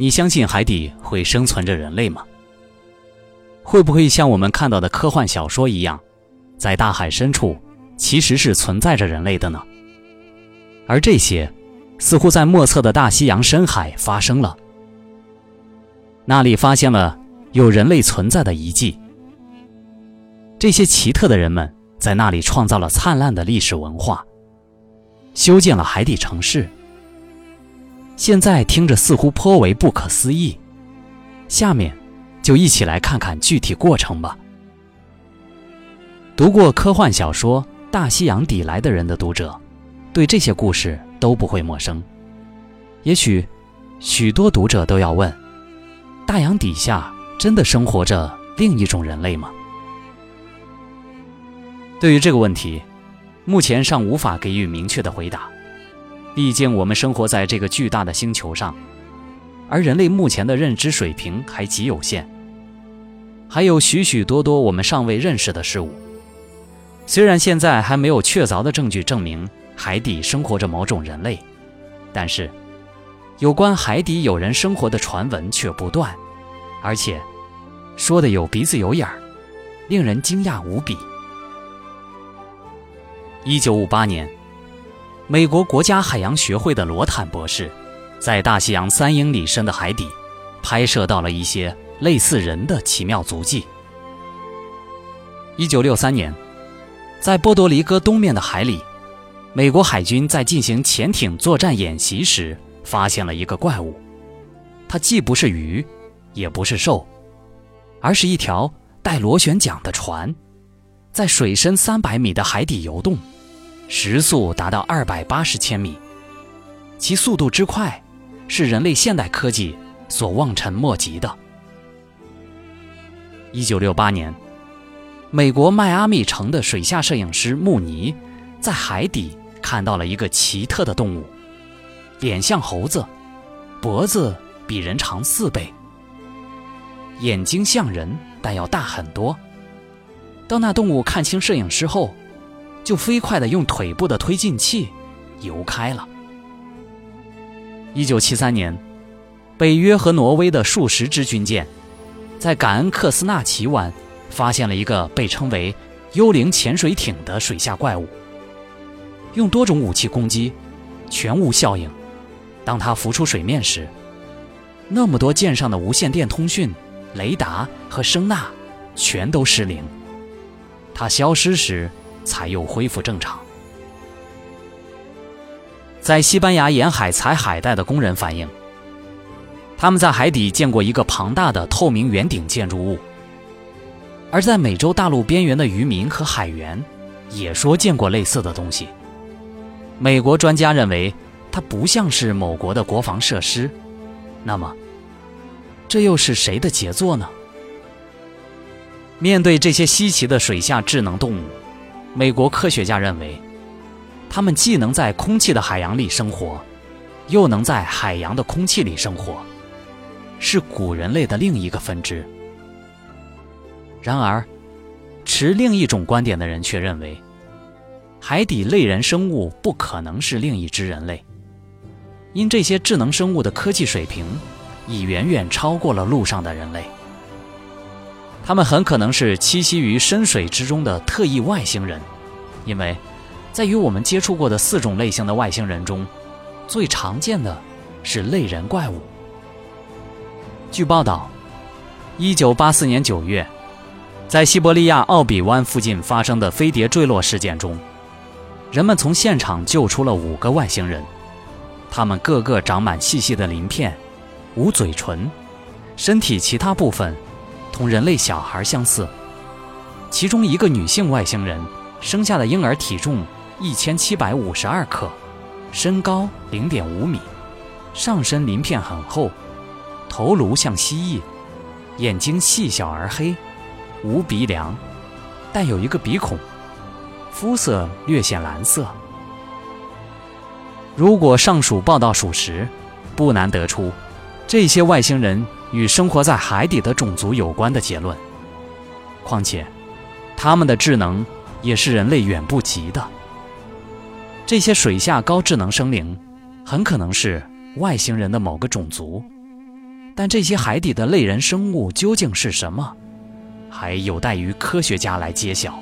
你相信海底会生存着人类吗？会不会像我们看到的科幻小说一样，在大海深处其实是存在着人类的呢？而这些，似乎在莫测的大西洋深海发生了。那里发现了有人类存在的遗迹。这些奇特的人们在那里创造了灿烂的历史文化，修建了海底城市。现在听着似乎颇为不可思议，下面就一起来看看具体过程吧。读过科幻小说《大西洋底来的人》的读者，对这些故事都不会陌生。也许，许多读者都要问：大洋底下真的生活着另一种人类吗？对于这个问题，目前尚无法给予明确的回答。毕竟，我们生活在这个巨大的星球上，而人类目前的认知水平还极有限，还有许许多多我们尚未认识的事物。虽然现在还没有确凿的证据证明海底生活着某种人类，但是有关海底有人生活的传闻却不断，而且说的有鼻子有眼儿，令人惊讶无比。一九五八年。美国国家海洋学会的罗坦博士，在大西洋三英里深的海底，拍摄到了一些类似人的奇妙足迹。一九六三年，在波多黎各东面的海里，美国海军在进行潜艇作战演习时，发现了一个怪物。它既不是鱼，也不是兽，而是一条带螺旋桨的船，在水深三百米的海底游动。时速达到二百八十千米，其速度之快，是人类现代科技所望尘莫及的。一九六八年，美国迈阿密城的水下摄影师穆尼，在海底看到了一个奇特的动物，脸像猴子，脖子比人长四倍，眼睛像人，但要大很多。当那动物看清摄影师后，就飞快地用腿部的推进器游开了。一九七三年，北约和挪威的数十支军舰，在感恩克斯纳奇湾发现了一个被称为“幽灵潜水艇”的水下怪物。用多种武器攻击，全无效应。当它浮出水面时，那么多舰上的无线电通讯、雷达和声呐全都失灵。它消失时。才又恢复正常。在西班牙沿海采海带的工人反映，他们在海底见过一个庞大的透明圆顶建筑物；而在美洲大陆边缘的渔民和海员也说见过类似的东西。美国专家认为，它不像是某国的国防设施。那么，这又是谁的杰作呢？面对这些稀奇的水下智能动物。美国科学家认为，它们既能在空气的海洋里生活，又能在海洋的空气里生活，是古人类的另一个分支。然而，持另一种观点的人却认为，海底类人生物不可能是另一只人类，因这些智能生物的科技水平已远远超过了陆上的人类。他们很可能是栖息于深水之中的特异外星人，因为，在与我们接触过的四种类型的外星人中，最常见的是类人怪物。据报道，一九八四年九月，在西伯利亚奥比湾附近发生的飞碟坠落事件中，人们从现场救出了五个外星人，他们个个长满细细的鳞片，无嘴唇，身体其他部分。同人类小孩相似，其中一个女性外星人生下的婴儿体重一千七百五十二克，身高零点五米，上身鳞片很厚，头颅像蜥蜴，眼睛细小而黑，无鼻梁，但有一个鼻孔，肤色略显蓝色。如果上述报道属实，不难得出，这些外星人。与生活在海底的种族有关的结论。况且，他们的智能也是人类远不及的。这些水下高智能生灵，很可能是外星人的某个种族，但这些海底的类人生物究竟是什么，还有待于科学家来揭晓。